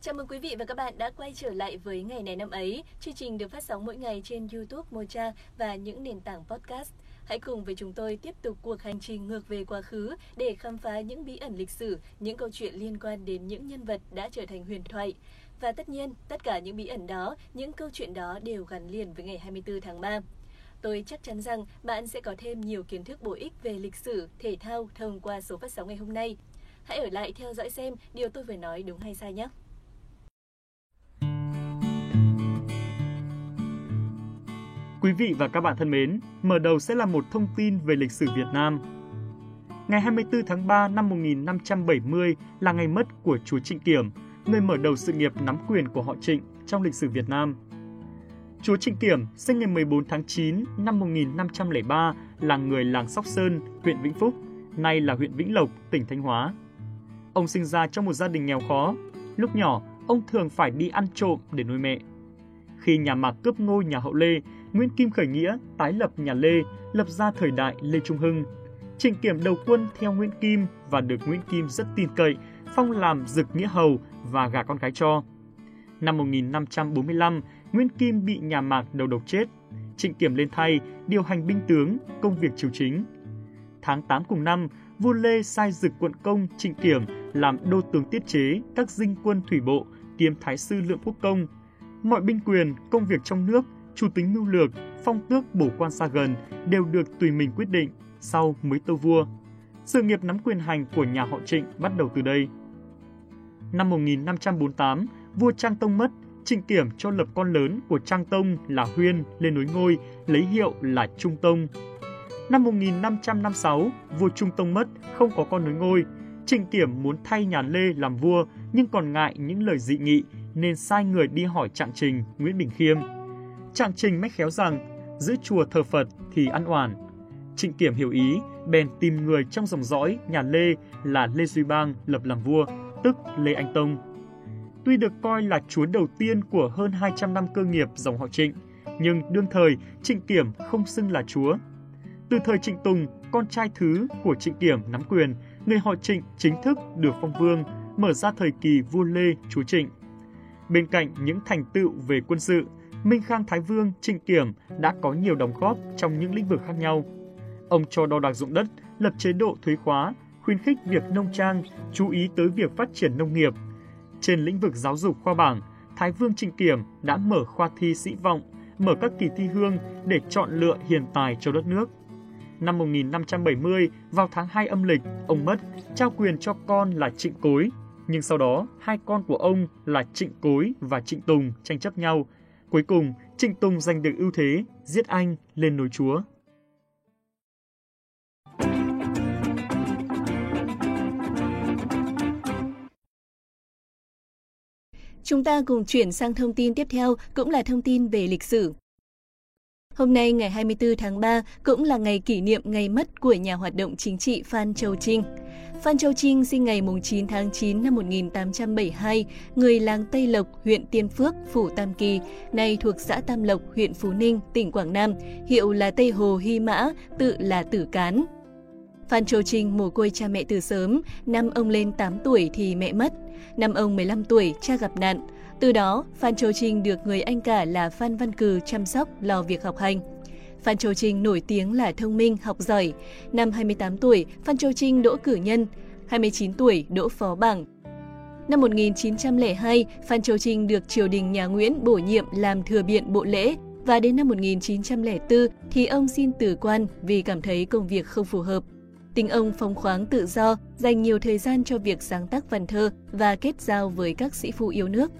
Chào mừng quý vị và các bạn đã quay trở lại với ngày này năm ấy. Chương trình được phát sóng mỗi ngày trên YouTube, Mocha và những nền tảng podcast. Hãy cùng với chúng tôi tiếp tục cuộc hành trình ngược về quá khứ để khám phá những bí ẩn lịch sử, những câu chuyện liên quan đến những nhân vật đã trở thành huyền thoại. Và tất nhiên, tất cả những bí ẩn đó, những câu chuyện đó đều gắn liền với ngày 24 tháng 3. Tôi chắc chắn rằng bạn sẽ có thêm nhiều kiến thức bổ ích về lịch sử, thể thao thông qua số phát sóng ngày hôm nay. Hãy ở lại theo dõi xem điều tôi vừa nói đúng hay sai nhé. Quý vị và các bạn thân mến, mở đầu sẽ là một thông tin về lịch sử Việt Nam. Ngày 24 tháng 3 năm 1570 là ngày mất của chúa Trịnh Kiểm, người mở đầu sự nghiệp nắm quyền của họ Trịnh trong lịch sử Việt Nam. Chúa Trịnh Kiểm sinh ngày 14 tháng 9 năm 1503 là người làng Sóc Sơn, huyện Vĩnh Phúc, nay là huyện Vĩnh Lộc, tỉnh Thanh Hóa. Ông sinh ra trong một gia đình nghèo khó. Lúc nhỏ, ông thường phải đi ăn trộm để nuôi mẹ. Khi nhà Mạc cướp ngôi nhà hậu Lê, Nguyễn Kim khởi nghĩa, tái lập nhà Lê, lập ra thời đại Lê Trung Hưng. Trịnh Kiểm đầu quân theo Nguyễn Kim và được Nguyễn Kim rất tin cậy, phong làm dực nghĩa hầu và gả con gái cho. Năm 1545, Nguyễn Kim bị nhà Mạc đầu độc chết. Trịnh Kiểm lên thay, điều hành binh tướng, công việc triều chính. Tháng 8 cùng năm, vua Lê sai dực quận công Trịnh Kiểm làm đô tướng tiết chế các dinh quân thủy bộ kiêm thái sư lượng quốc công. Mọi binh quyền, công việc trong nước, chủ tính mưu lược, phong tước bổ quan xa gần đều được tùy mình quyết định, sau mới tâu vua. Sự nghiệp nắm quyền hành của nhà họ Trịnh bắt đầu từ đây. Năm 1548, vua Trang Tông mất, Trịnh Kiểm cho lập con lớn của Trang Tông là Huyên lên nối ngôi, lấy hiệu là Trung Tông. Năm 1556, vua Trung Tông mất, không có con nối ngôi. Trịnh Kiểm muốn thay nhà Lê làm vua nhưng còn ngại những lời dị nghị nên sai người đi hỏi Trạng Trình Nguyễn Bình Khiêm. Trạng Trình mách khéo rằng giữ chùa thờ Phật thì ăn oản. Trịnh Kiểm hiểu ý, bèn tìm người trong dòng dõi nhà Lê là Lê Duy Bang lập làm vua, tức Lê Anh Tông. Tuy được coi là chúa đầu tiên của hơn 200 năm cơ nghiệp dòng họ Trịnh, nhưng đương thời Trịnh Kiểm không xưng là chúa. Từ thời Trịnh Tùng, con trai thứ của Trịnh Kiểm nắm quyền, người họ Trịnh chính thức được phong vương, mở ra thời kỳ vua Lê chúa Trịnh. Bên cạnh những thành tựu về quân sự, Minh Khang Thái Vương Trịnh Kiểm đã có nhiều đóng góp trong những lĩnh vực khác nhau. Ông cho đo đạc dụng đất, lập chế độ thuế khóa, khuyến khích việc nông trang, chú ý tới việc phát triển nông nghiệp. Trên lĩnh vực giáo dục khoa bảng, Thái Vương Trịnh Kiểm đã mở khoa thi sĩ vọng, mở các kỳ thi hương để chọn lựa hiền tài cho đất nước. Năm 1570, vào tháng 2 âm lịch, ông mất, trao quyền cho con là Trịnh Cối. Nhưng sau đó, hai con của ông là Trịnh Cối và Trịnh Tùng tranh chấp nhau. Cuối cùng, Trịnh Tùng giành được ưu thế, giết anh lên nối chúa. Chúng ta cùng chuyển sang thông tin tiếp theo, cũng là thông tin về lịch sử. Hôm nay ngày 24 tháng 3 cũng là ngày kỷ niệm ngày mất của nhà hoạt động chính trị Phan Châu Trinh. Phan Châu Trinh sinh ngày 9 tháng 9 năm 1872, người làng Tây Lộc, huyện Tiên Phước, Phủ Tam Kỳ, nay thuộc xã Tam Lộc, huyện Phú Ninh, tỉnh Quảng Nam, hiệu là Tây Hồ Hy Mã, tự là Tử Cán. Phan Châu Trinh mồ côi cha mẹ từ sớm, năm ông lên 8 tuổi thì mẹ mất, năm ông 15 tuổi cha gặp nạn, từ đó, Phan Châu Trinh được người anh cả là Phan Văn Cừ chăm sóc lo việc học hành. Phan Châu Trinh nổi tiếng là thông minh, học giỏi. Năm 28 tuổi, Phan Châu Trinh đỗ cử nhân, 29 tuổi đỗ phó bảng. Năm 1902, Phan Châu Trinh được triều đình nhà Nguyễn bổ nhiệm làm thừa biện bộ lễ và đến năm 1904 thì ông xin từ quan vì cảm thấy công việc không phù hợp. Tính ông phóng khoáng tự do, dành nhiều thời gian cho việc sáng tác văn thơ và kết giao với các sĩ phu yêu nước.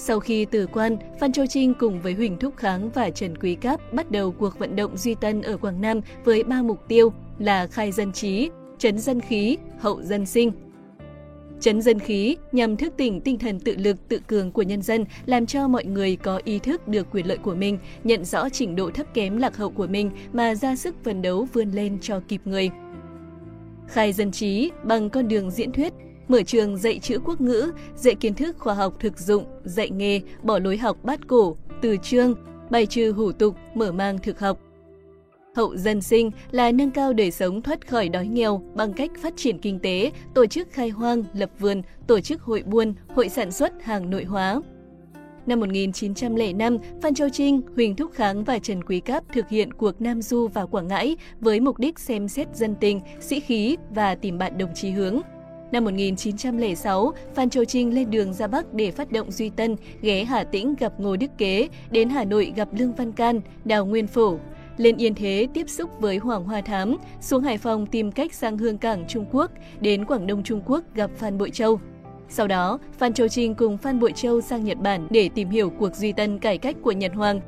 Sau khi từ quan, Phan Châu Trinh cùng với Huỳnh Thúc Kháng và Trần Quý Cáp bắt đầu cuộc vận động duy tân ở Quảng Nam với ba mục tiêu là khai dân trí, chấn dân khí, hậu dân sinh. Chấn dân khí nhằm thức tỉnh tinh thần tự lực, tự cường của nhân dân, làm cho mọi người có ý thức được quyền lợi của mình, nhận rõ trình độ thấp kém lạc hậu của mình mà ra sức phấn đấu vươn lên cho kịp người. Khai dân trí bằng con đường diễn thuyết, mở trường dạy chữ quốc ngữ, dạy kiến thức khoa học thực dụng, dạy nghề, bỏ lối học bát cổ, từ chương, bài trừ hủ tục, mở mang thực học. hậu dân sinh là nâng cao đời sống thoát khỏi đói nghèo bằng cách phát triển kinh tế, tổ chức khai hoang, lập vườn, tổ chức hội buôn, hội sản xuất hàng nội hóa. Năm 1905, Phan Châu Trinh, Huỳnh Thúc Kháng và Trần Quý Cáp thực hiện cuộc Nam Du vào Quảng Ngãi với mục đích xem xét dân tình, sĩ khí và tìm bạn đồng chí hướng. Năm 1906, Phan Châu Trinh lên đường ra Bắc để phát động Duy Tân, ghé Hà Tĩnh gặp Ngô Đức Kế, đến Hà Nội gặp Lương Văn Can, Đào Nguyên Phổ. Lên Yên Thế tiếp xúc với Hoàng Hoa Thám, xuống Hải Phòng tìm cách sang Hương Cảng Trung Quốc, đến Quảng Đông Trung Quốc gặp Phan Bội Châu. Sau đó, Phan Châu Trinh cùng Phan Bội Châu sang Nhật Bản để tìm hiểu cuộc duy tân cải cách của Nhật Hoàng.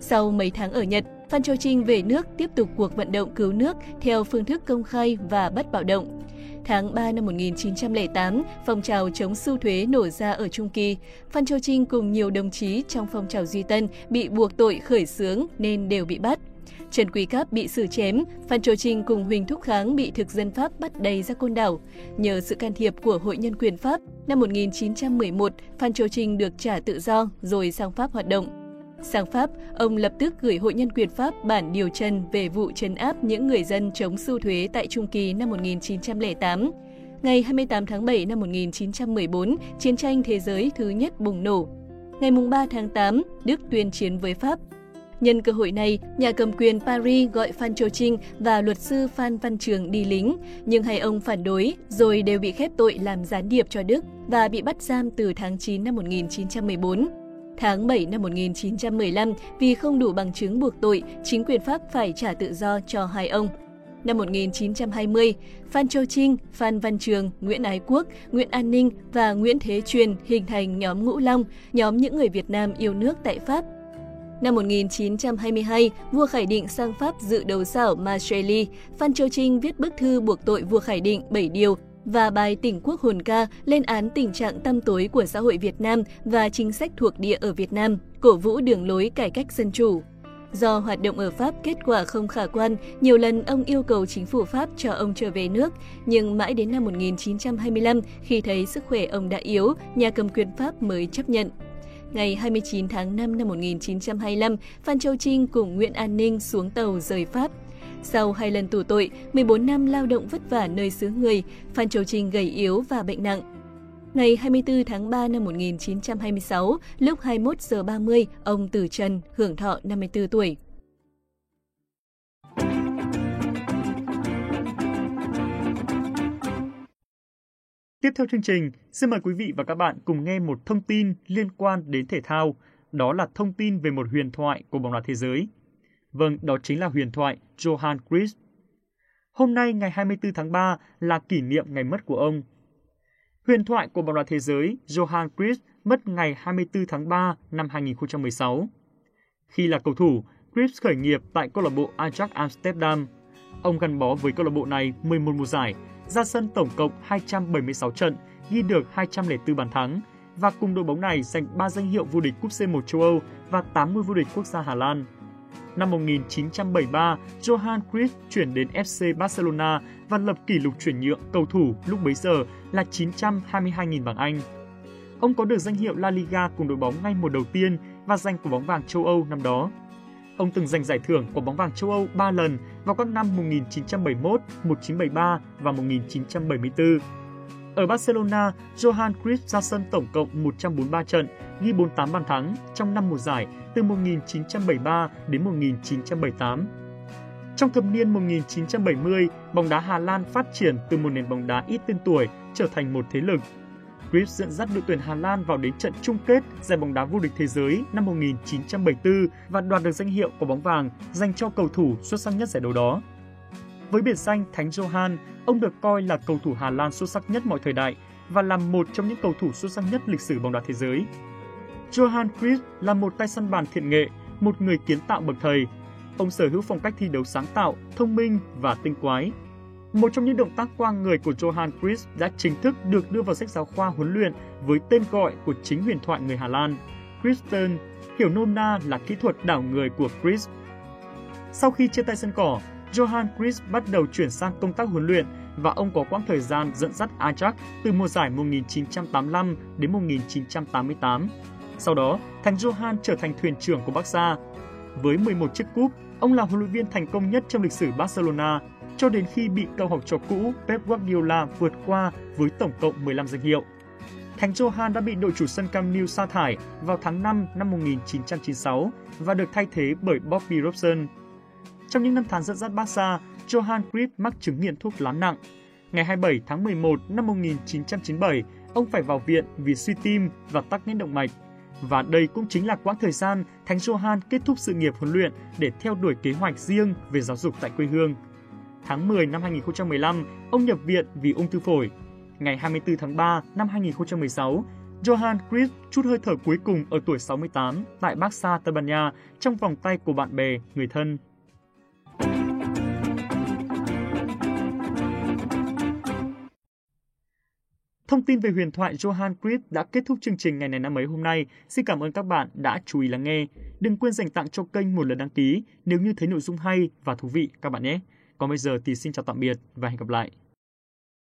Sau mấy tháng ở Nhật, Phan Châu Trinh về nước tiếp tục cuộc vận động cứu nước theo phương thức công khai và bất bạo động. Tháng 3 năm 1908, phong trào chống sưu thuế nổ ra ở Trung Kỳ. Phan Châu Trinh cùng nhiều đồng chí trong phong trào Duy Tân bị buộc tội khởi xướng nên đều bị bắt. Trần Quý Cáp bị xử chém, Phan Châu Trinh cùng Huỳnh Thúc Kháng bị thực dân Pháp bắt đầy ra côn đảo. Nhờ sự can thiệp của Hội Nhân quyền Pháp, năm 1911, Phan Châu Trinh được trả tự do rồi sang Pháp hoạt động. Sang Pháp, ông lập tức gửi Hội Nhân quyền Pháp bản điều trần về vụ trấn áp những người dân chống sưu thuế tại Trung Kỳ năm 1908. Ngày 28 tháng 7 năm 1914, chiến tranh thế giới thứ nhất bùng nổ. Ngày 3 tháng 8, Đức tuyên chiến với Pháp, Nhân cơ hội này, nhà cầm quyền Paris gọi Phan Châu Trinh và luật sư Phan Văn Trường đi lính, nhưng hai ông phản đối rồi đều bị khép tội làm gián điệp cho Đức và bị bắt giam từ tháng 9 năm 1914. Tháng 7 năm 1915, vì không đủ bằng chứng buộc tội, chính quyền Pháp phải trả tự do cho hai ông. Năm 1920, Phan Châu Trinh, Phan Văn Trường, Nguyễn Ái Quốc, Nguyễn An Ninh và Nguyễn Thế Truyền hình thành nhóm Ngũ Long, nhóm những người Việt Nam yêu nước tại Pháp Năm 1922, vua Khải Định sang Pháp dự đầu xảo Marcelli. Phan Châu Trinh viết bức thư buộc tội vua Khải Định 7 điều và bài tỉnh quốc hồn ca lên án tình trạng tăm tối của xã hội Việt Nam và chính sách thuộc địa ở Việt Nam, cổ vũ đường lối cải cách dân chủ. Do hoạt động ở Pháp kết quả không khả quan, nhiều lần ông yêu cầu chính phủ Pháp cho ông trở về nước, nhưng mãi đến năm 1925 khi thấy sức khỏe ông đã yếu, nhà cầm quyền Pháp mới chấp nhận. Ngày 29 tháng 5 năm 1925, Phan Châu Trinh cùng Nguyễn An Ninh xuống tàu rời Pháp. Sau hai lần tù tội, 14 năm lao động vất vả nơi xứ người, Phan Châu Trinh gầy yếu và bệnh nặng. Ngày 24 tháng 3 năm 1926, lúc 21 giờ 30, ông từ trần, hưởng thọ 54 tuổi. Tiếp theo chương trình, xin mời quý vị và các bạn cùng nghe một thông tin liên quan đến thể thao. Đó là thông tin về một huyền thoại của bóng đá thế giới. Vâng, đó chính là huyền thoại Johann Christ. Hôm nay ngày 24 tháng 3 là kỷ niệm ngày mất của ông. Huyền thoại của bóng đá thế giới Johan Christ mất ngày 24 tháng 3 năm 2016. Khi là cầu thủ, Christ khởi nghiệp tại câu lạc bộ Ajax Amsterdam. Ông gắn bó với câu lạc bộ này 11 mùa giải ra sân tổng cộng 276 trận, ghi được 204 bàn thắng và cùng đội bóng này giành 3 danh hiệu vô địch cúp C1 châu Âu và 80 vô địch quốc gia Hà Lan. Năm 1973, Johan Cruyff chuyển đến FC Barcelona và lập kỷ lục chuyển nhượng cầu thủ lúc bấy giờ là 922.000 bảng Anh. Ông có được danh hiệu La Liga cùng đội bóng ngay mùa đầu tiên và giành quả bóng vàng châu Âu năm đó. Ông từng giành giải thưởng của bóng vàng châu Âu 3 lần vào các năm 1971, 1973 và 1974. Ở Barcelona, Johan Cruyff ra sân tổng cộng 143 trận, ghi 48 bàn thắng trong năm mùa giải từ 1973 đến 1978. Trong thập niên 1970, bóng đá Hà Lan phát triển từ một nền bóng đá ít tên tuổi trở thành một thế lực Cruyff dẫn dắt đội tuyển Hà Lan vào đến trận chung kết giải bóng đá vô địch thế giới năm 1974 và đoạt được danh hiệu quả bóng vàng dành cho cầu thủ xuất sắc nhất giải đấu đó. Với biệt danh Thánh Johan, ông được coi là cầu thủ Hà Lan xuất sắc nhất mọi thời đại và là một trong những cầu thủ xuất sắc nhất lịch sử bóng đá thế giới. Johan Cruyff là một tay săn bàn thiện nghệ, một người kiến tạo bậc thầy. Ông sở hữu phong cách thi đấu sáng tạo, thông minh và tinh quái, một trong những động tác quang người của Johan Cruyff đã chính thức được đưa vào sách giáo khoa huấn luyện với tên gọi của chính huyền thoại người Hà Lan, Kristen, hiểu nôm na là kỹ thuật đảo người của Cruyff. Sau khi chia tay sân cỏ, Johan Cruyff bắt đầu chuyển sang công tác huấn luyện và ông có quãng thời gian dẫn dắt Ajax từ mùa giải 1985 đến 1988. Sau đó, thành Johan trở thành thuyền trưởng của Barca. Với 11 chiếc cúp, Ông là huấn luyện viên thành công nhất trong lịch sử Barcelona cho đến khi bị cậu học trò cũ Pep Guardiola vượt qua với tổng cộng 15 danh hiệu. Thánh Johan đã bị đội chủ sân Camp Nou sa thải vào tháng 5 năm 1996 và được thay thế bởi Bobby Robson. Trong những năm tháng dẫn dắt Barca, Johan Cruyff mắc chứng nghiện thuốc lá nặng. Ngày 27 tháng 11 năm 1997, ông phải vào viện vì suy tim và tắc nghẽn động mạch. Và đây cũng chính là quãng thời gian Thánh Johan kết thúc sự nghiệp huấn luyện để theo đuổi kế hoạch riêng về giáo dục tại quê hương. Tháng 10 năm 2015, ông nhập viện vì ung thư phổi. Ngày 24 tháng 3 năm 2016, Johan Cruyff chút hơi thở cuối cùng ở tuổi 68 tại Barca Tây Ban Nha trong vòng tay của bạn bè, người thân. Thông tin về huyền thoại Johan Cruyff đã kết thúc chương trình ngày này năm ấy hôm nay. Xin cảm ơn các bạn đã chú ý lắng nghe. Đừng quên dành tặng cho kênh một lần đăng ký nếu như thấy nội dung hay và thú vị các bạn nhé. Còn bây giờ thì xin chào tạm biệt và hẹn gặp lại.